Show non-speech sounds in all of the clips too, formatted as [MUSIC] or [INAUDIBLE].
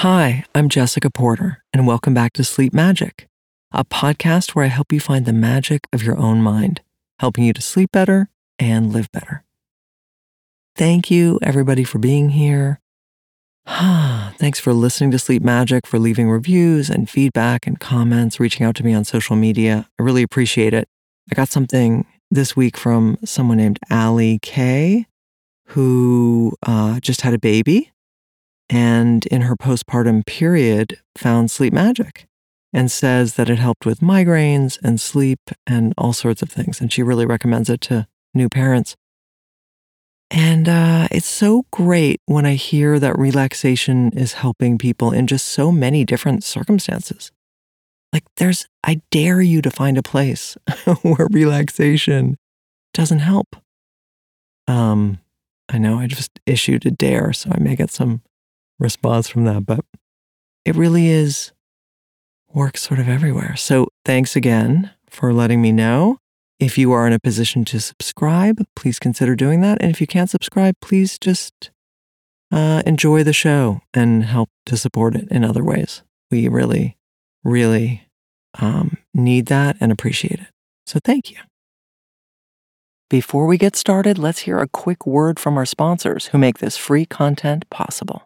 Hi, I'm Jessica Porter, and welcome back to Sleep Magic, a podcast where I help you find the magic of your own mind, helping you to sleep better and live better. Thank you, everybody, for being here. [SIGHS] Thanks for listening to Sleep Magic, for leaving reviews and feedback and comments, reaching out to me on social media. I really appreciate it. I got something this week from someone named Allie K, who uh, just had a baby and in her postpartum period found sleep magic and says that it helped with migraines and sleep and all sorts of things. And she really recommends it to new parents. And uh, it's so great when I hear that relaxation is helping people in just so many different circumstances. Like, there's, I dare you to find a place [LAUGHS] where relaxation doesn't help. Um, I know I just issued a dare, so I may get some response from that, but it really is works sort of everywhere. So thanks again for letting me know. If you are in a position to subscribe, please consider doing that. And if you can't subscribe, please just uh, enjoy the show and help to support it in other ways. We really, really um, need that and appreciate it. So thank you. Before we get started, let's hear a quick word from our sponsors who make this free content possible.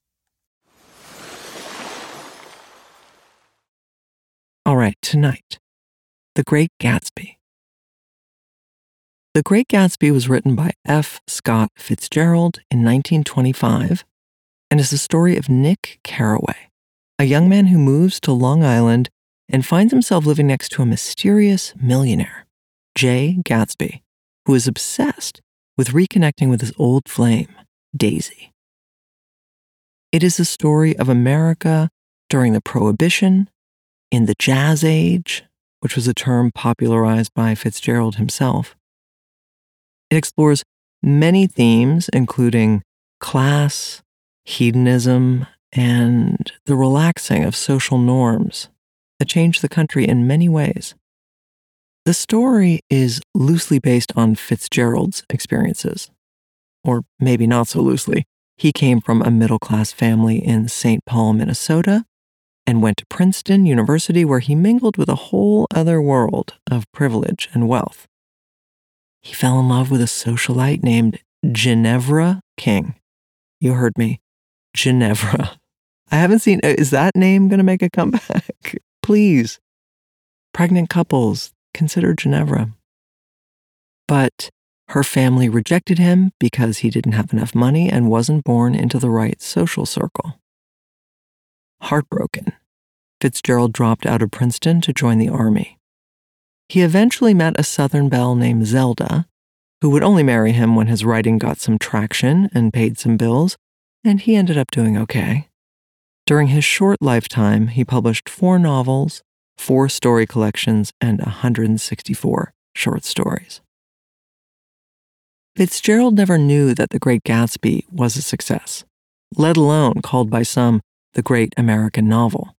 All right, tonight, The Great Gatsby. The Great Gatsby was written by F. Scott Fitzgerald in 1925 and is the story of Nick Carraway, a young man who moves to Long Island and finds himself living next to a mysterious millionaire, Jay Gatsby, who is obsessed with reconnecting with his old flame, Daisy. It is the story of America during the Prohibition in the Jazz Age, which was a term popularized by Fitzgerald himself. It explores many themes, including class, hedonism, and the relaxing of social norms that changed the country in many ways. The story is loosely based on Fitzgerald's experiences, or maybe not so loosely. He came from a middle class family in St. Paul, Minnesota, and went to Princeton University, where he mingled with a whole other world of privilege and wealth. He fell in love with a socialite named Ginevra King. You heard me, Ginevra. I haven't seen, is that name going to make a comeback? [LAUGHS] Please. Pregnant couples, consider Ginevra. But her family rejected him because he didn't have enough money and wasn't born into the right social circle. Heartbroken, Fitzgerald dropped out of Princeton to join the Army. He eventually met a Southern belle named Zelda, who would only marry him when his writing got some traction and paid some bills, and he ended up doing okay. During his short lifetime, he published four novels, four story collections, and 164 short stories. Fitzgerald never knew that The Great Gatsby was a success. let alone called by some the great American novel.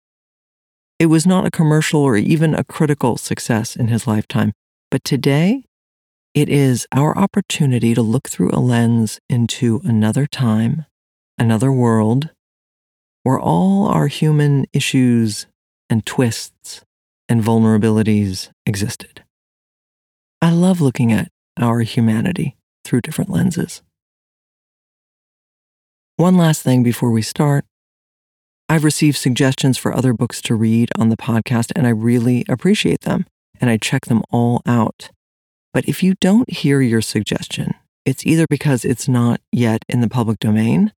It was not a commercial or even a critical success in his lifetime, but today it is our opportunity to look through a lens into another time, another world, where all our human issues and twists and vulnerabilities existed. I love looking at our humanity through different lenses. One last thing before we start. I've received suggestions for other books to read on the podcast, and I really appreciate them, and I check them all out. But if you don't hear your suggestion, it's either because it's not yet in the public domain,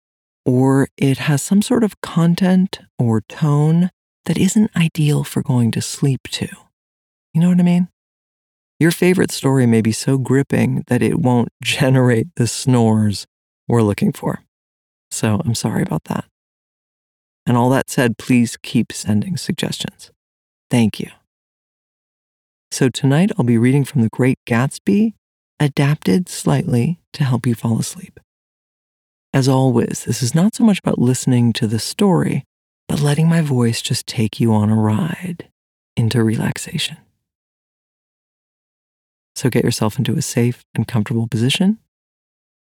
or it has some sort of content or tone that isn't ideal for going to sleep to. You know what I mean? Your favorite story may be so gripping that it won't [LAUGHS] generate the snores we're looking for. So I'm sorry about that. And all that said, please keep sending suggestions. Thank you. So tonight I'll be reading from The Great Gatsby, adapted slightly to help you fall asleep. As always, this is not so much about listening to the story, but letting my voice just take you on a ride into relaxation. So get yourself into a safe and comfortable position,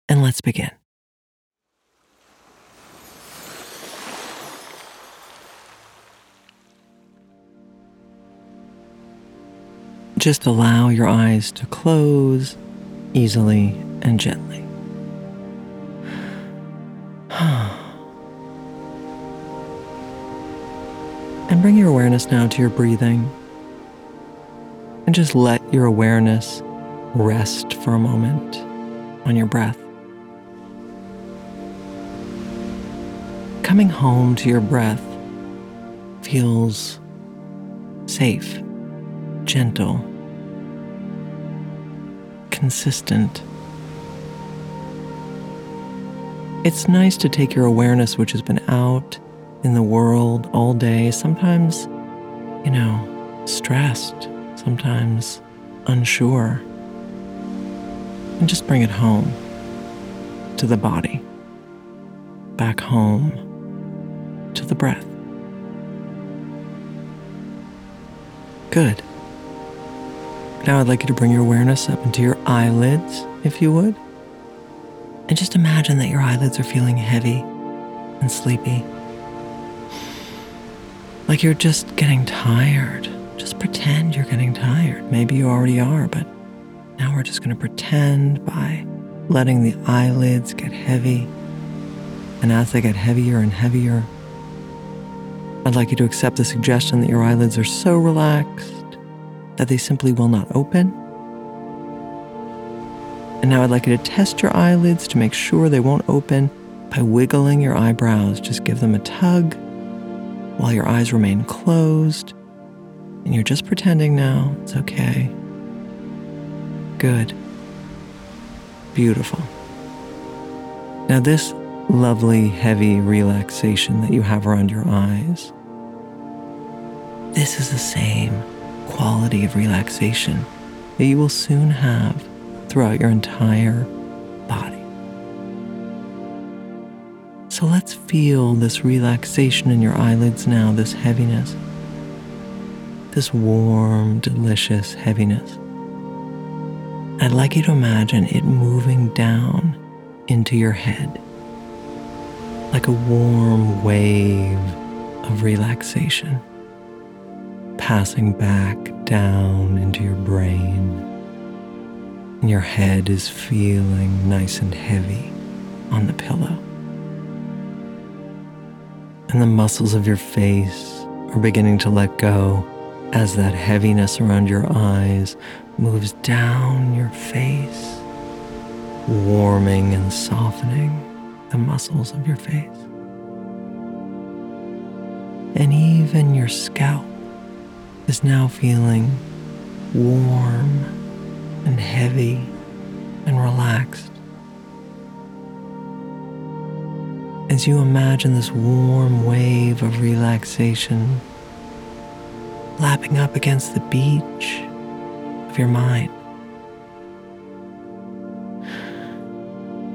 and let's begin. Just allow your eyes to close easily and gently. [SIGHS] and bring your awareness now to your breathing. And just let your awareness rest for a moment on your breath. Coming home to your breath feels safe, gentle, consistent. It's nice to take your awareness, which has been out in the world all day, sometimes, you know, stressed, sometimes unsure, and just bring it home to the body, back home to the breath. Good. Now I'd like you to bring your awareness up into your eyelids, if you would. And just imagine that your eyelids are feeling heavy and sleepy. Like you're just getting tired. Just pretend you're getting tired. Maybe you already are, but now we're just going to pretend by letting the eyelids get heavy. And as they get heavier and heavier, I'd like you to accept the suggestion that your eyelids are so relaxed that they simply will not open. And now I'd like you to test your eyelids to make sure they won't open by wiggling your eyebrows. Just give them a tug while your eyes remain closed. And you're just pretending now. It's okay. Good. Beautiful. Now, this lovely, heavy relaxation that you have around your eyes, this is the same quality of relaxation that you will soon have throughout your entire body. So let's feel this relaxation in your eyelids now, this heaviness, this warm, delicious heaviness. I'd like you to imagine it moving down into your head like a warm wave of relaxation passing back down into your brain. And your head is feeling nice and heavy on the pillow. And the muscles of your face are beginning to let go as that heaviness around your eyes moves down your face, warming and softening the muscles of your face. And even your scalp is now feeling warm and heavy and relaxed. As you imagine this warm wave of relaxation lapping up against the beach of your mind,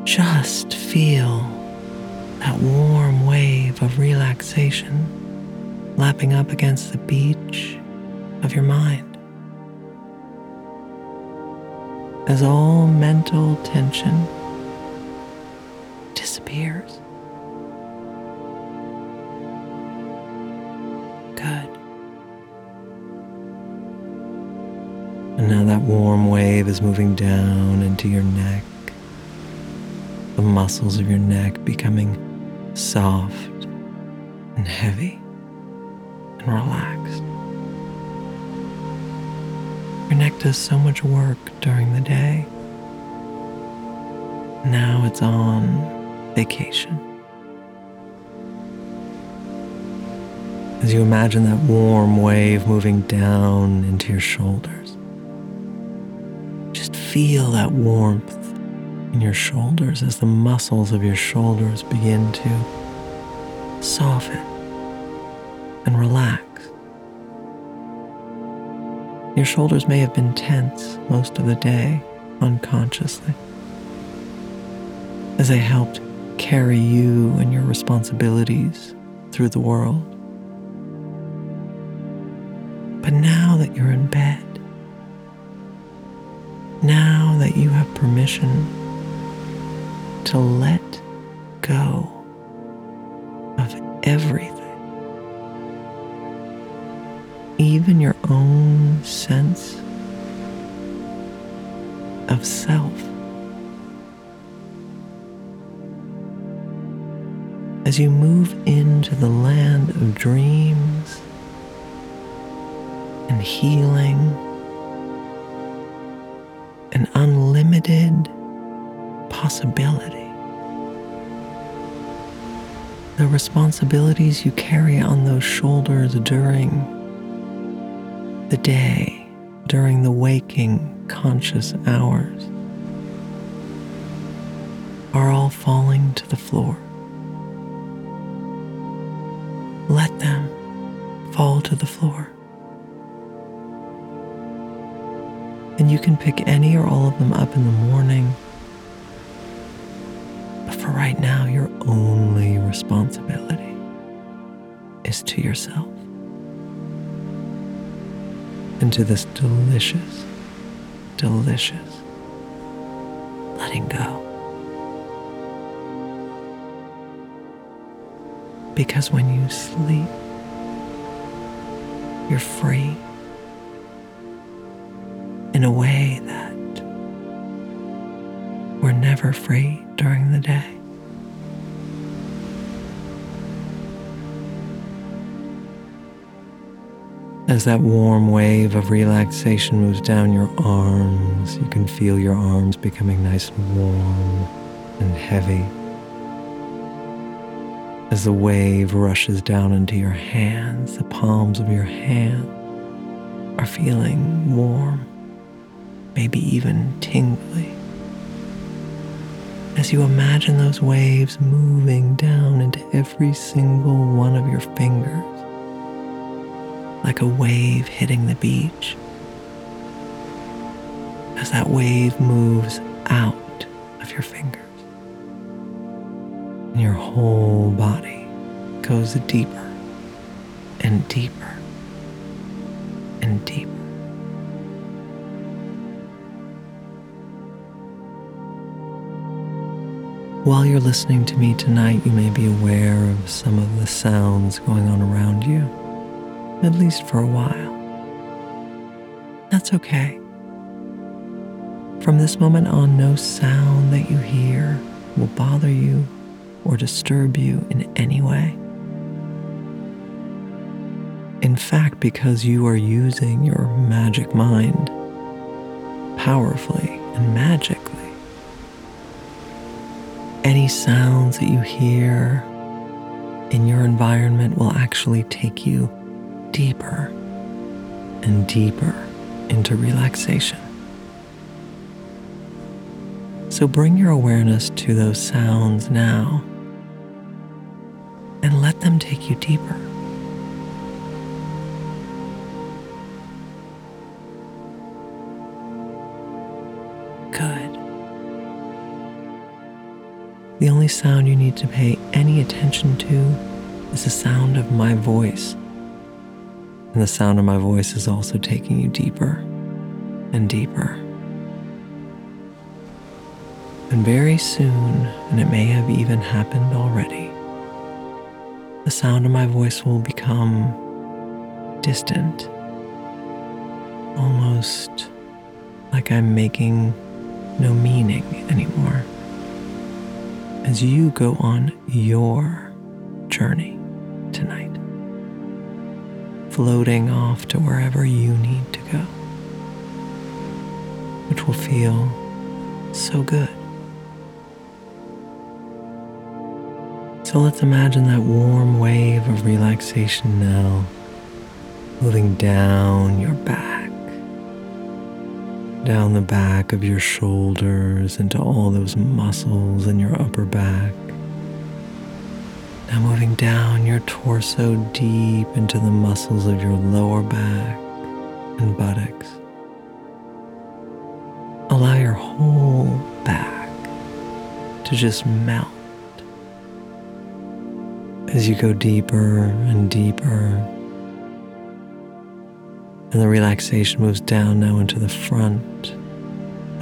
just feel that warm wave of relaxation lapping up against the beach of your mind. As all mental tension disappears. Good. And now that warm wave is moving down into your neck, the muscles of your neck becoming soft and heavy and relaxed. Does so much work during the day. Now it's on vacation. As you imagine that warm wave moving down into your shoulders, just feel that warmth in your shoulders as the muscles of your shoulders begin to soften and relax. Your shoulders may have been tense most of the day unconsciously as they helped carry you and your responsibilities through the world. But now that you're in bed, now that you have permission to let go of everything, even your As you move into the land of dreams and healing and unlimited possibility. The responsibilities you carry on those shoulders during the day during the waking conscious hours are all falling to the floor. Let them fall to the floor. And you can pick any or all of them up in the morning. But for right now, your only responsibility is to yourself into this delicious, delicious letting go. Because when you sleep, you're free in a way that we're never free during the day. As that warm wave of relaxation moves down your arms, you can feel your arms becoming nice and warm and heavy. As the wave rushes down into your hands, the palms of your hands are feeling warm, maybe even tingly. As you imagine those waves moving down into every single one of your fingers like a wave hitting the beach. As that wave moves out of your fingers, and your whole body goes deeper and deeper and deeper. While you're listening to me tonight, you may be aware of some of the sounds going on around you at least for a while. That's okay. From this moment on, no sound that you hear will bother you or disturb you in any way. In fact, because you are using your magic mind powerfully and magically, any sounds that you hear in your environment will actually take you deeper and deeper into relaxation. So bring your awareness to those sounds now them take you deeper. Good. the only sound you need to pay any attention to is the sound of my voice. And the sound of my voice is also taking you deeper and deeper. And very soon, and it may have even happened already, the sound of my voice will become distant, almost like I'm making no meaning anymore as you go on your journey tonight, floating off to wherever you need to go, which will feel so good. So let's imagine that warm wave of relaxation now moving down your back, down the back of your shoulders into all those muscles in your upper back. Now moving down your torso deep into the muscles of your lower back and buttocks. Allow your whole back to just melt as you go deeper and deeper and the relaxation moves down now into the front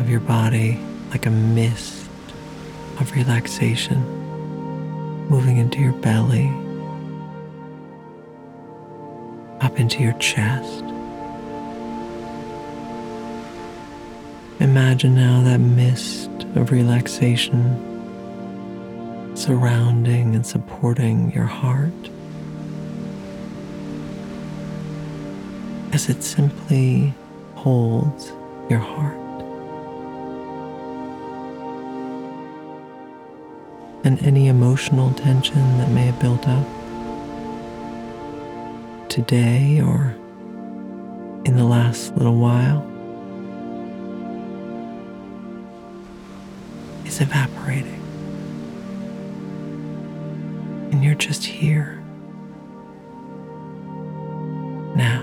of your body like a mist of relaxation, moving into your belly, up into your chest. Imagine now that mist of relaxation surrounding and supporting your heart. as it simply holds your heart. And any emotional tension that may have built up today or in the last little while is evaporating. And you're just here now.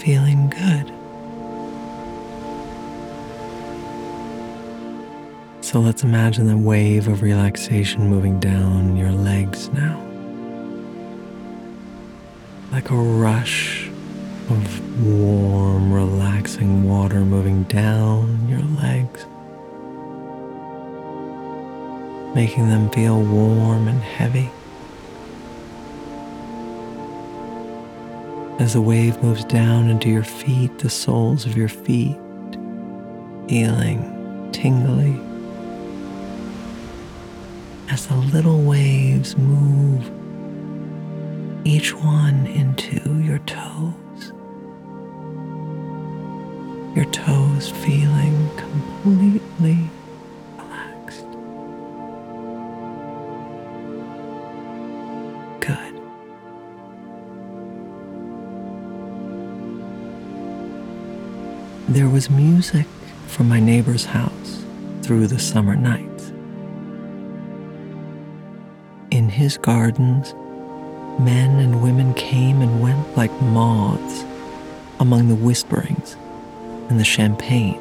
feeling good. So let's imagine the wave of relaxation moving down your legs now. Like a rush of warm, relaxing water moving down making them feel warm and heavy. As the wave moves down into your feet, the soles of your feet feeling tingly. As the little waves move, each one into your toes. Your toes feeling completely There was music from my neighbor's house through the summer nights. In his gardens, men and women came and went like moths among the whisperings and the champagne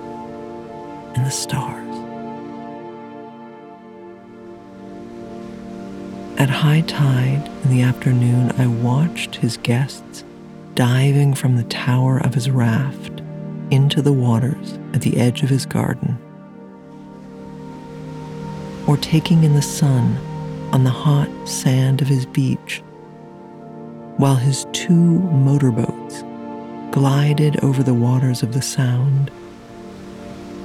and the stars. At high tide in the afternoon, I watched his guests diving from the tower of his raft into the waters at the edge of his garden, or taking in the sun on the hot sand of his beach, while his two motorboats glided over the waters of the Sound,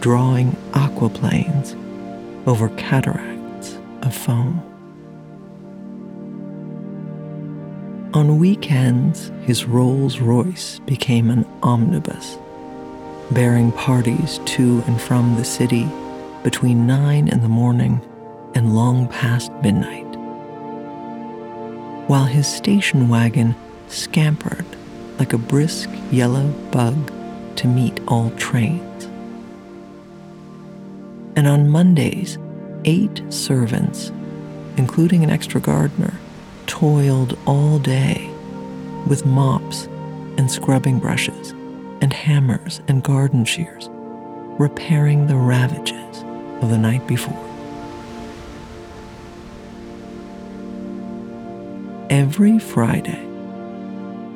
drawing aquaplanes over cataracts of foam. On weekends, his Rolls Royce became an omnibus bearing parties to and from the city between nine in the morning and long past midnight, while his station wagon scampered like a brisk yellow bug to meet all trains. And on Mondays, eight servants, including an extra gardener, toiled all day with mops and scrubbing brushes and hammers and garden shears, repairing the ravages of the night before. Every Friday,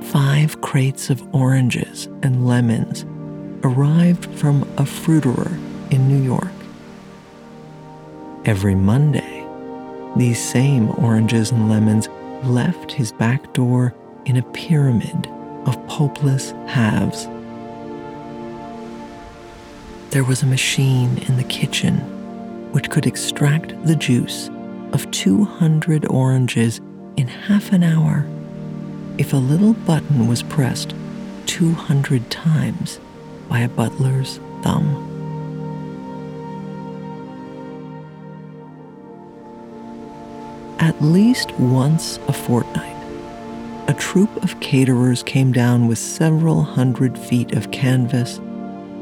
five crates of oranges and lemons arrived from a fruiterer in New York. Every Monday, these same oranges and lemons left his back door in a pyramid of pulpless halves. There was a machine in the kitchen which could extract the juice of 200 oranges in half an hour if a little button was pressed 200 times by a butler's thumb. At least once a fortnight, a troop of caterers came down with several hundred feet of canvas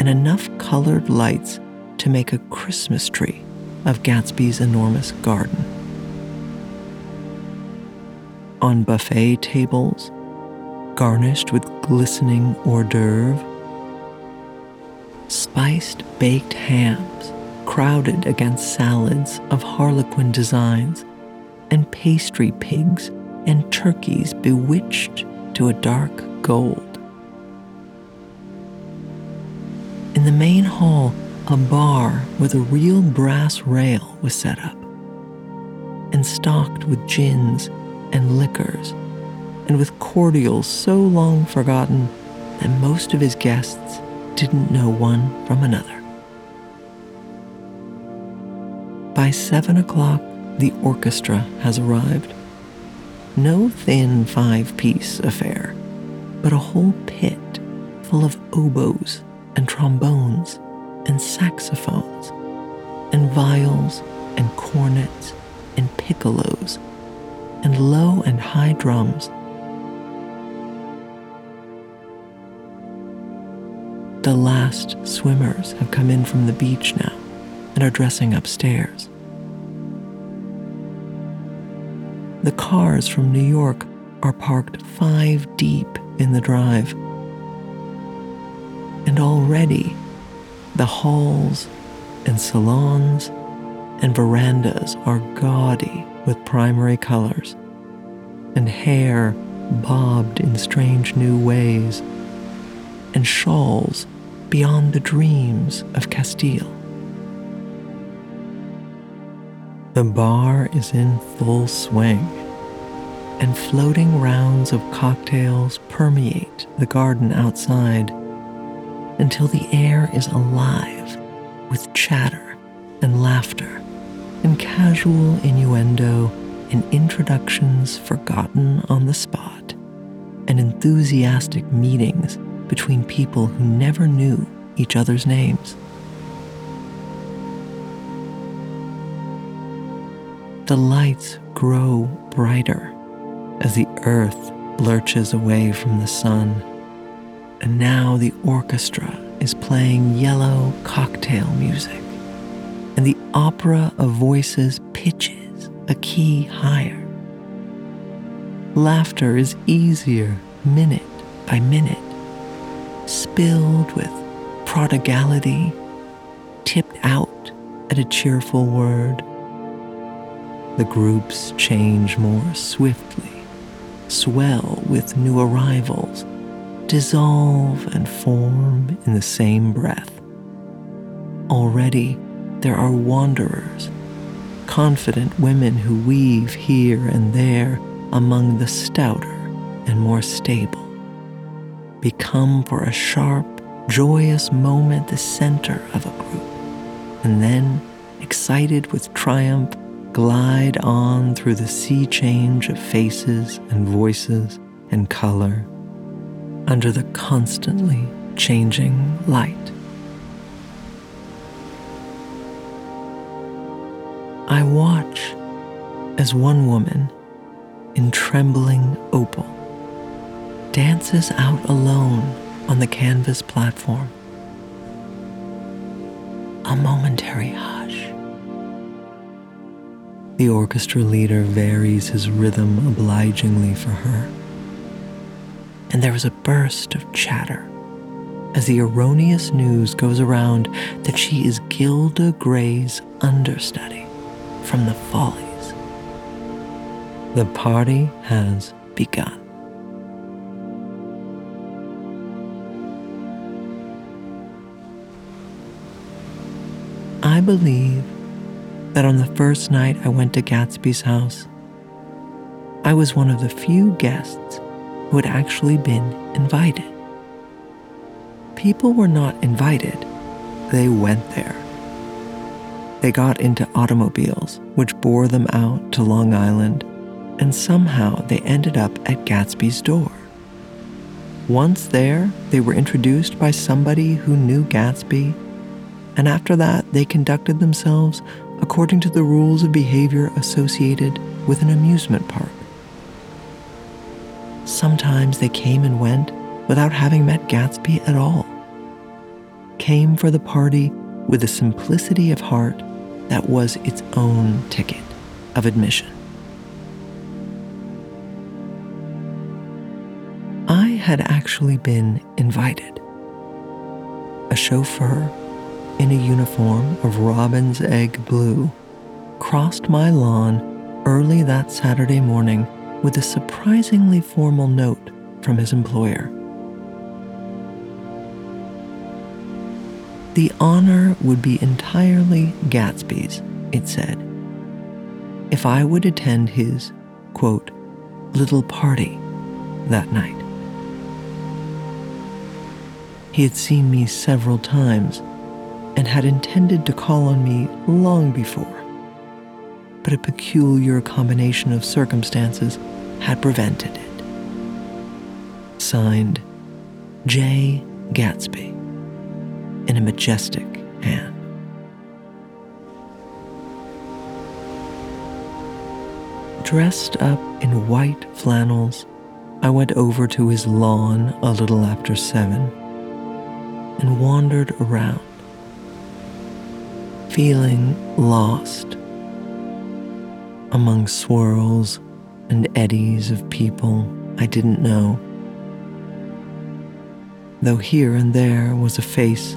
and enough colored lights to make a Christmas tree of Gatsby's enormous garden on buffet tables, garnished with glistening hors d'oeuvre. Spiced baked hams crowded against salads of harlequin designs, and pastry pigs and turkeys bewitched to a dark gold. In the main hall, a bar with a real brass rail was set up and stocked with gins and liquors, and with cordials so long forgotten that most of his guests didn't know one from another. By seven o'clock, the orchestra has arrived. No thin five piece affair, but a whole pit full of oboes and trombones and saxophones and viols and cornets and piccolos and low and high drums. The last swimmers have come in from the beach now and are dressing upstairs. The cars from New York are parked five deep in the drive. Already the halls and salons and verandas are gaudy with primary colors, and hair bobbed in strange new ways, and shawls beyond the dreams of Castile. The bar is in full swing, and floating rounds of cocktails permeate the garden outside until the air is alive with chatter and laughter and casual innuendo and introductions forgotten on the spot, and enthusiastic meetings between people who never knew each other's names. The lights grow brighter as the earth lurches away from the sun, and now the orchestra is playing yellow cocktail music and the opera of voices pitches a key higher. Laughter is easier minute by minute, spilled with prodigality, tipped out at a cheerful word. The groups change more swiftly, swell with new arrivals, dissolve and form in the same breath. Already, there are wanderers, confident women who weave here and there among the stouter and more stable. Become for a sharp, joyous moment the center of a group, and then, excited with triumph, glide on through the sea change of faces and voices and color under the constantly changing light. I watch as one woman in trembling opal dances out alone on the canvas platform. A momentary hush. The orchestra leader varies his rhythm obligingly for her, and there is a burst of chatter as the erroneous news goes around that she is Gilda Gray's understudy from the Follies. The party has begun. I believe that on the first night I went to Gatsby's house, I was one of the few guests who had actually been invited. People were not invited, they went there. They got into automobiles, which bore them out to Long Island, and somehow they ended up at Gatsby's door. Once there, they were introduced by somebody who knew Gatsby, and after that, they conducted themselves according to the rules of behavior associated with an amusement park. Sometimes they came and went without having met Gatsby at all. Came for the party with a simplicity of heart that was its own ticket of admission. I had actually been invited. A chauffeur in a uniform of robin's egg blue crossed my lawn early that Saturday morning with a surprisingly formal note from his employer. The honor would be entirely Gatsby's, it said, if I would attend his, quote, little party that night. He had seen me several times and had intended to call on me long before, but a peculiar combination of circumstances had prevented it. Signed, J. Gatsby, in a majestic hand. Dressed up in white flannels, I went over to his lawn a little after seven and wandered around, feeling lost among swirls and eddies of people I didn't know. Though here and there was a face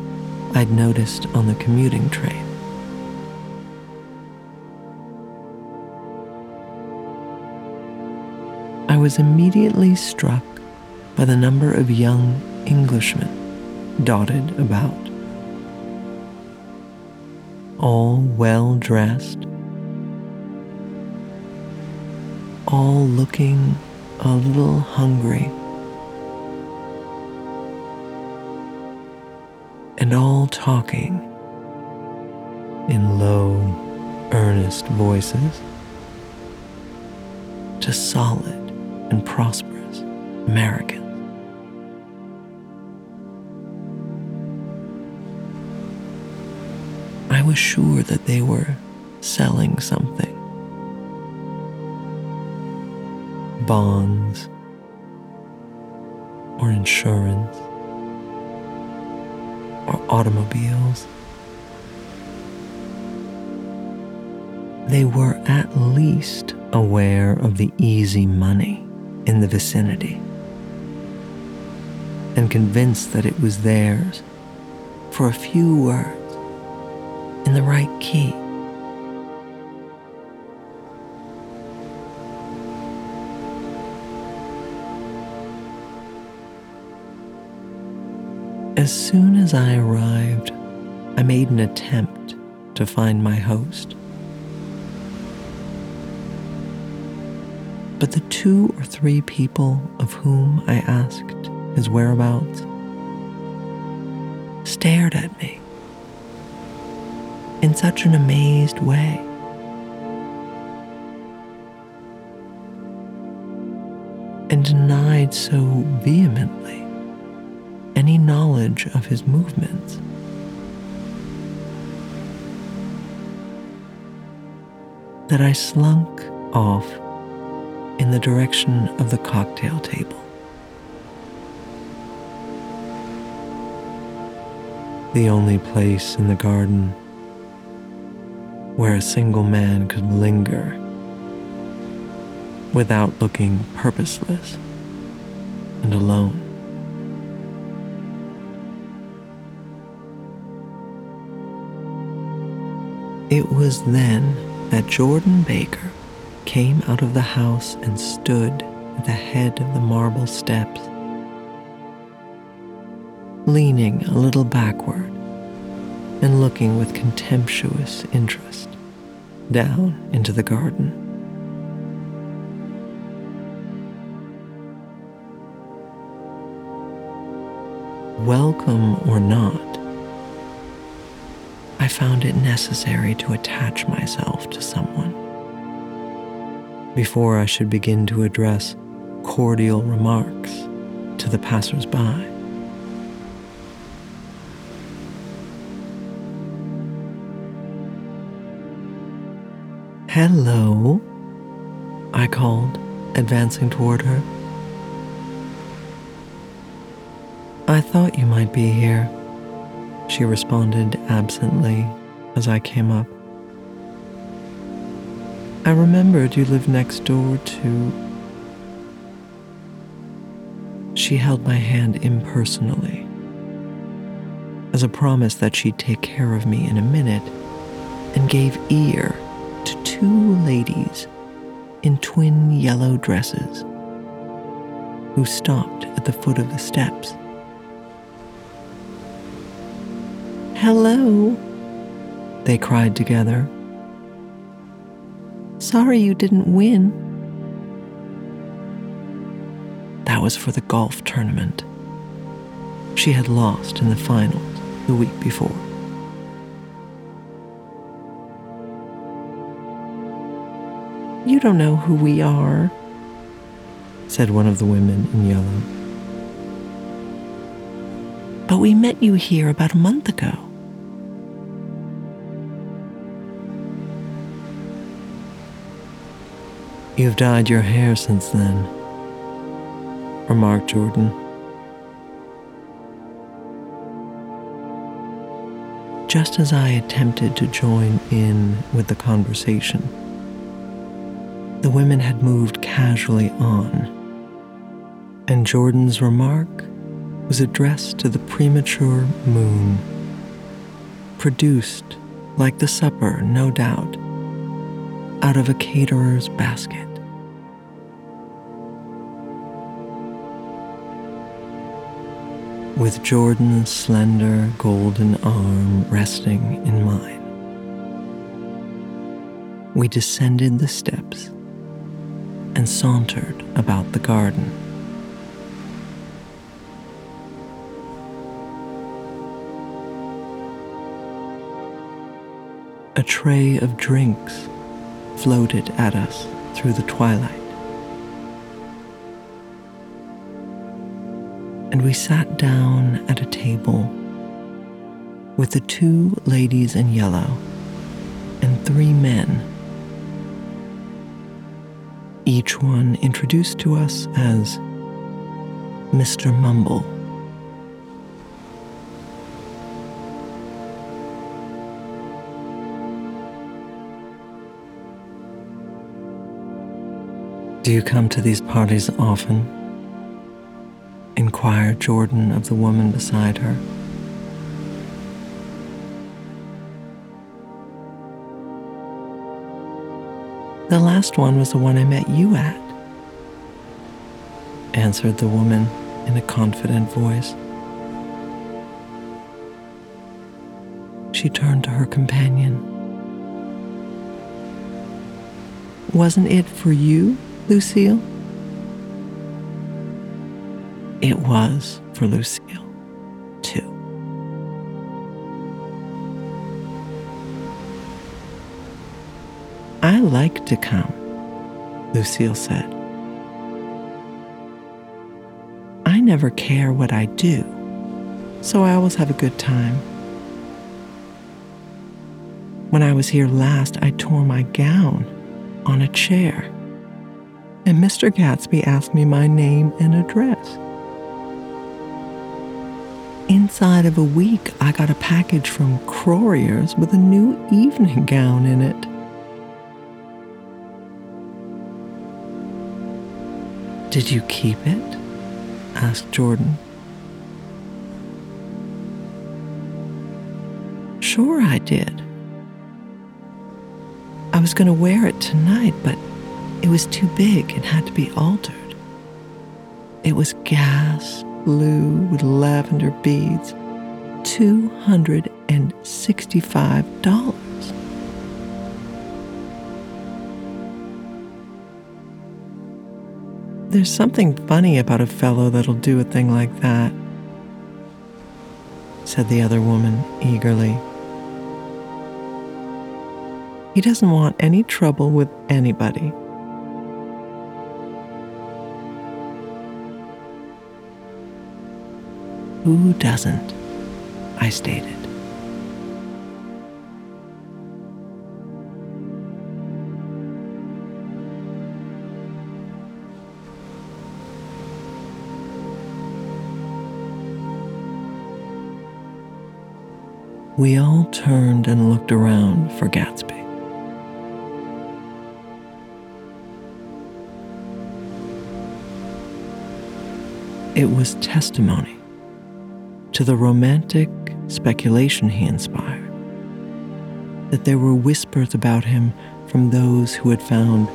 I'd noticed on the commuting train. I was immediately struck by the number of young Englishmen dotted about. All well dressed, all looking a little hungry, and all talking in low, earnest voices. To solid and prosperous Americans. I was sure that they were selling something bonds or insurance or automobiles. They were at least aware of the easy money in the vicinity and convinced that it was theirs for a few words in the right key. As soon as I arrived, I made an attempt to find my host. But the two or three people of whom I asked his whereabouts stared at me in such an amazed way. And denied so vehemently any knowledge of his movements. That I slunk off in the direction of the cocktail table. The only place in the garden where a single man could linger without looking purposeless and alone. It was then that Jordan Baker came out of the house and stood at the head of the marble steps, leaning a little backward and looking with contemptuous interest down into the garden. Welcome or not, I found it necessary to attach myself to someone. Before I should begin to address cordial remarks to the passers-by. Hello, I called, advancing toward her. I thought you might be here, she responded absently as I came up. I remembered you lived next door to. She held my hand impersonally, as a promise that she'd take care of me in a minute, and gave ear to two ladies in twin yellow dresses who stopped at the foot of the steps. Hello, they cried together. Sorry you didn't win. That was for the golf tournament. She had lost in the finals the week before. You don't know who we are, said one of the women in yellow. But we met you here about a month ago. You've dyed your hair since then, remarked Jordan. Just as I attempted to join in with the conversation, the women had moved casually on, and Jordan's remark was addressed to the premature moon, produced like the supper, no doubt, out of a caterer's basket. With Jordan's slender golden arm resting in mine, we descended the steps and sauntered about the garden. A tray of drinks floated at us through the twilight. And we sat down at a table with the two ladies in yellow and three men, each one introduced to us as Mr. Mumble. Do you come to these parties often? inquired Jordan of the woman beside her. The last one was the one I met you at, answered the woman in a confident voice. She turned to her companion. Wasn't it for you Lucille? It was for Lucille, too. I like to come, Lucille said. I never care what I do, so I always have a good time. When I was here last, I tore my gown on a chair and Mr. Gatsby asked me my name and address. Inside of a week, I got a package from Croirier's with a new evening gown in it. Did you keep it? asked Jordan. Sure, I did. I was going to wear it tonight, but it was too big and had to be altered. It was gas blue with lavender beads, $265. There's something funny about a fellow that'll do a thing like that, said the other woman eagerly. He doesn't want any trouble with anybody. Who doesn't? I stated. We all turned and looked around for Gatsby. It was testimony to the romantic speculation he inspired that there were whispers about him from those who had found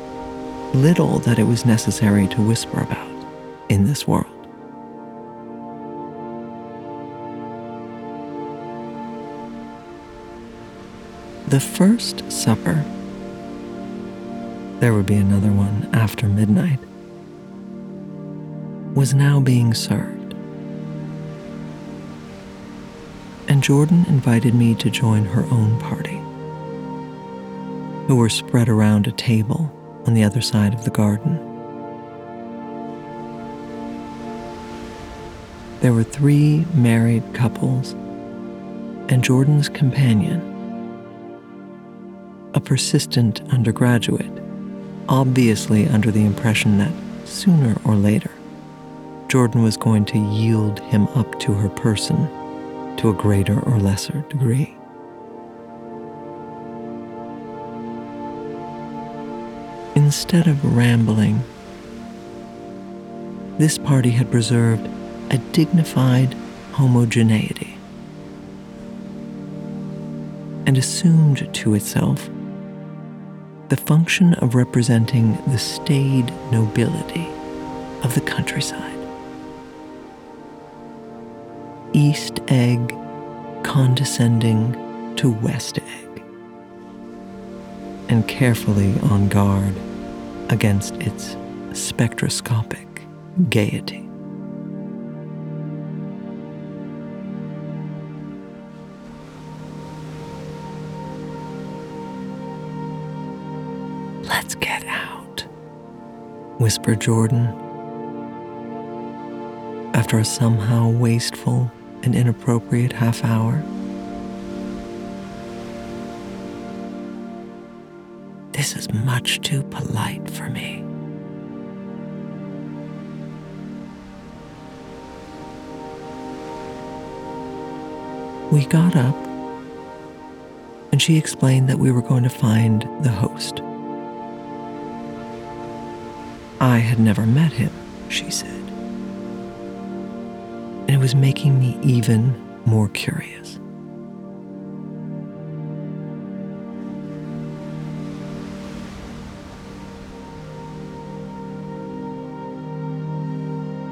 little that it was necessary to whisper about in this world. The first supper, there would be another one after midnight, was now being served. Jordan invited me to join her own party, who were spread around a table on the other side of the garden. There were three married couples and Jordan's companion, a persistent undergraduate, obviously under the impression that sooner or later Jordan was going to yield him up to her person to a greater or lesser degree. Instead of rambling, this party had preserved a dignified homogeneity and assumed to itself the function of representing the staid nobility of the countryside. East egg condescending to West egg, and carefully on guard against its spectroscopic gaiety. Let's get out, whispered Jordan after a somehow wasteful and inappropriate half hour. This is much too polite for me. We got up, and she explained that we were going to find the host. I had never met him, she said it was making me even more curious.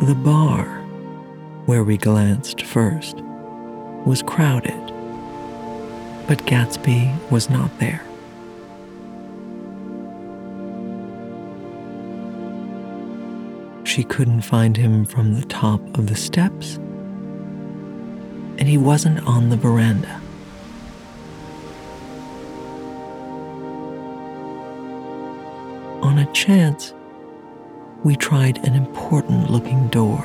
The bar, where we glanced first, was crowded, but Gatsby was not there. She couldn't find him from the top of the steps, he wasn't on the veranda. On a chance, we tried an important looking door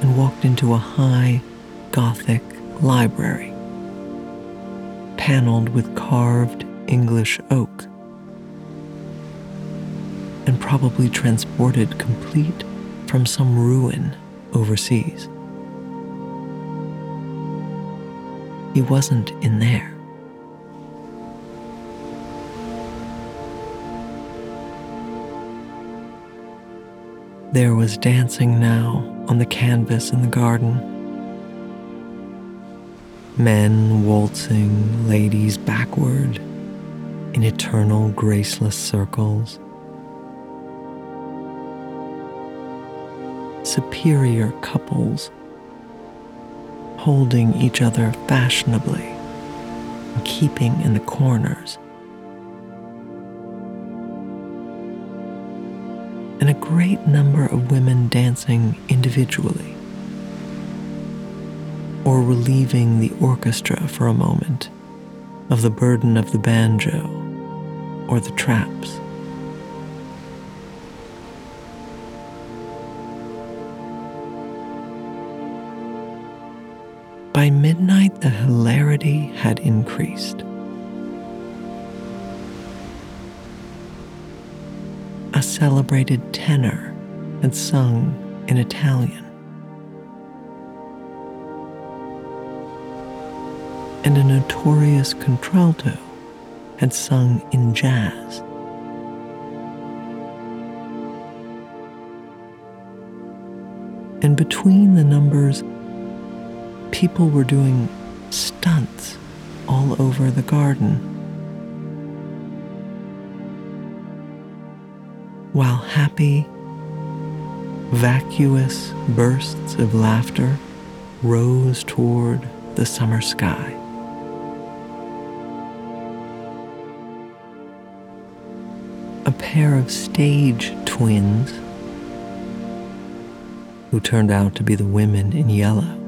and walked into a high Gothic library, paneled with carved English oak, and probably transported complete from some ruin overseas. He wasn't in there. There was dancing now on the canvas in the garden. Men waltzing ladies backward, in eternal graceless circles. Superior couples holding each other fashionably and keeping in the corners. And a great number of women dancing individually or relieving the orchestra for a moment of the burden of the banjo or the traps. By midnight, the hilarity had increased. A celebrated tenor had sung in Italian. And a notorious contralto had sung in jazz. And between the numbers, people were doing stunts all over the garden. While happy, vacuous bursts of laughter rose toward the summer sky. A pair of stage twins, who turned out to be the women in yellow,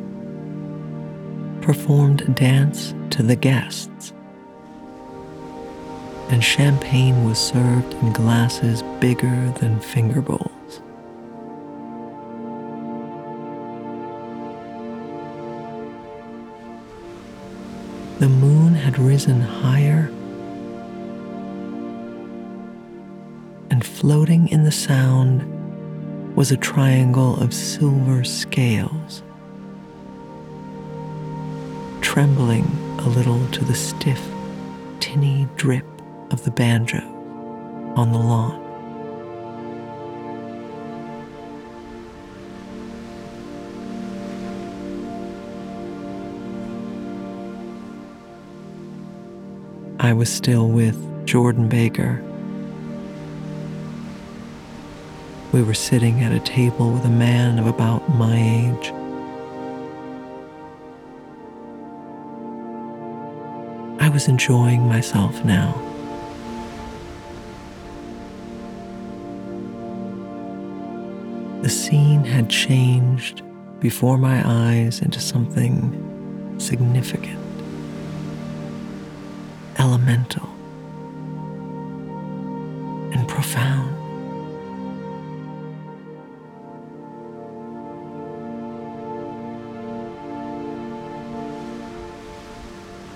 performed dance to the guests, and champagne was served in glasses bigger than finger bowls. The moon had risen higher, and floating in the sound was a triangle of silver scales trembling a little to the stiff, tinny drip of the banjo on the lawn. I was still with Jordan Baker. We were sitting at a table with a man of about my age. Was enjoying myself now. The scene had changed before my eyes into something significant, elemental, and profound.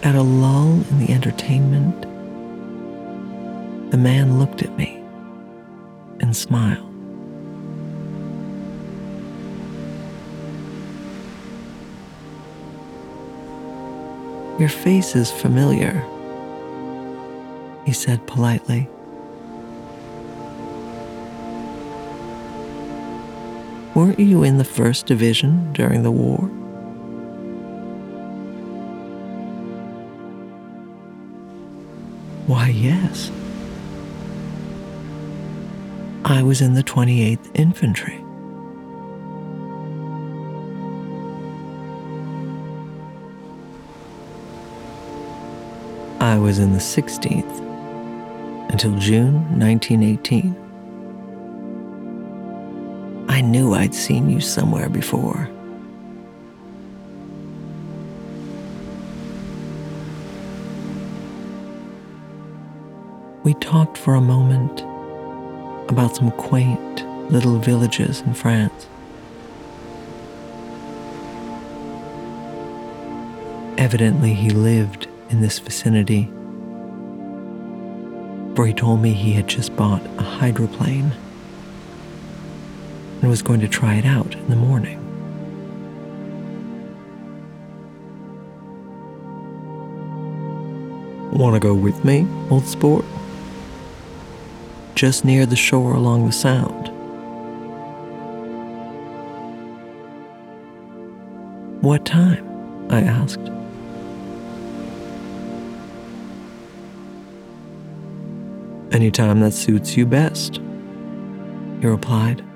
At a lull in the entertainment, the man looked at me and smiled. Your face is familiar, he said politely. Weren't you in the first division during the war? Yes. I was in the 28th Infantry. I was in the 16th until June 1918. I knew I'd seen you somewhere before. We talked for a moment about some quaint little villages in France. Evidently, he lived in this vicinity, for he told me he had just bought a hydroplane and was going to try it out in the morning. Want to go with me, old sport? Just near the shore along the Sound. What time? I asked. Any time that suits you best, he replied.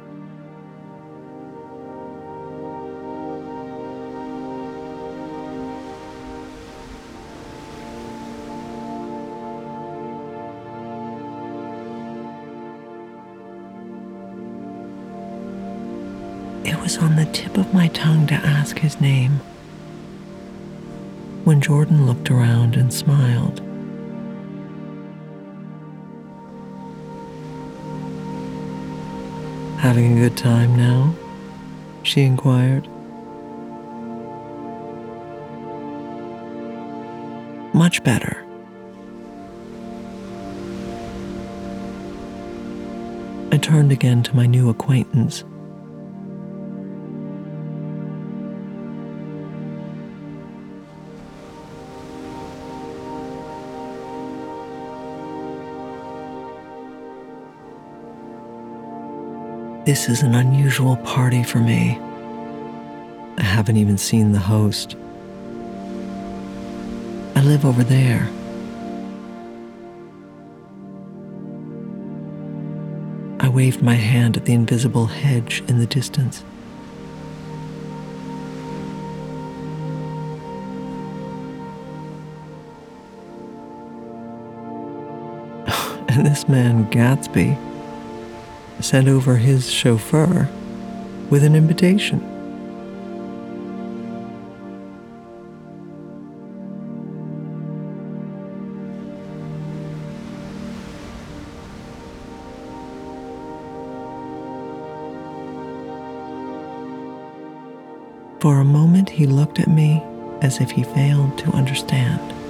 Tongue to ask his name when Jordan looked around and smiled. Having a good time now? she inquired. Much better. I turned again to my new acquaintance. This is an unusual party for me. I haven't even seen the host. I live over there. I waved my hand at the invisible hedge in the distance. [LAUGHS] and this man, Gatsby, sent over his chauffeur with an invitation. For a moment, he looked at me as if he failed to understand.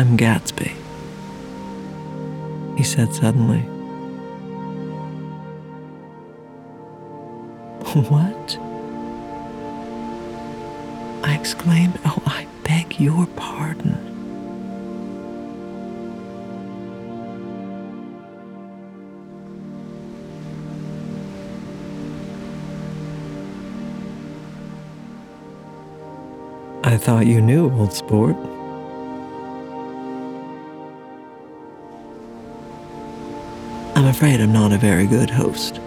I'm Gatsby, he said suddenly. [LAUGHS] What? I exclaimed, Oh, I beg your pardon. I thought you knew, old sport. Afraid I'm not a very good host.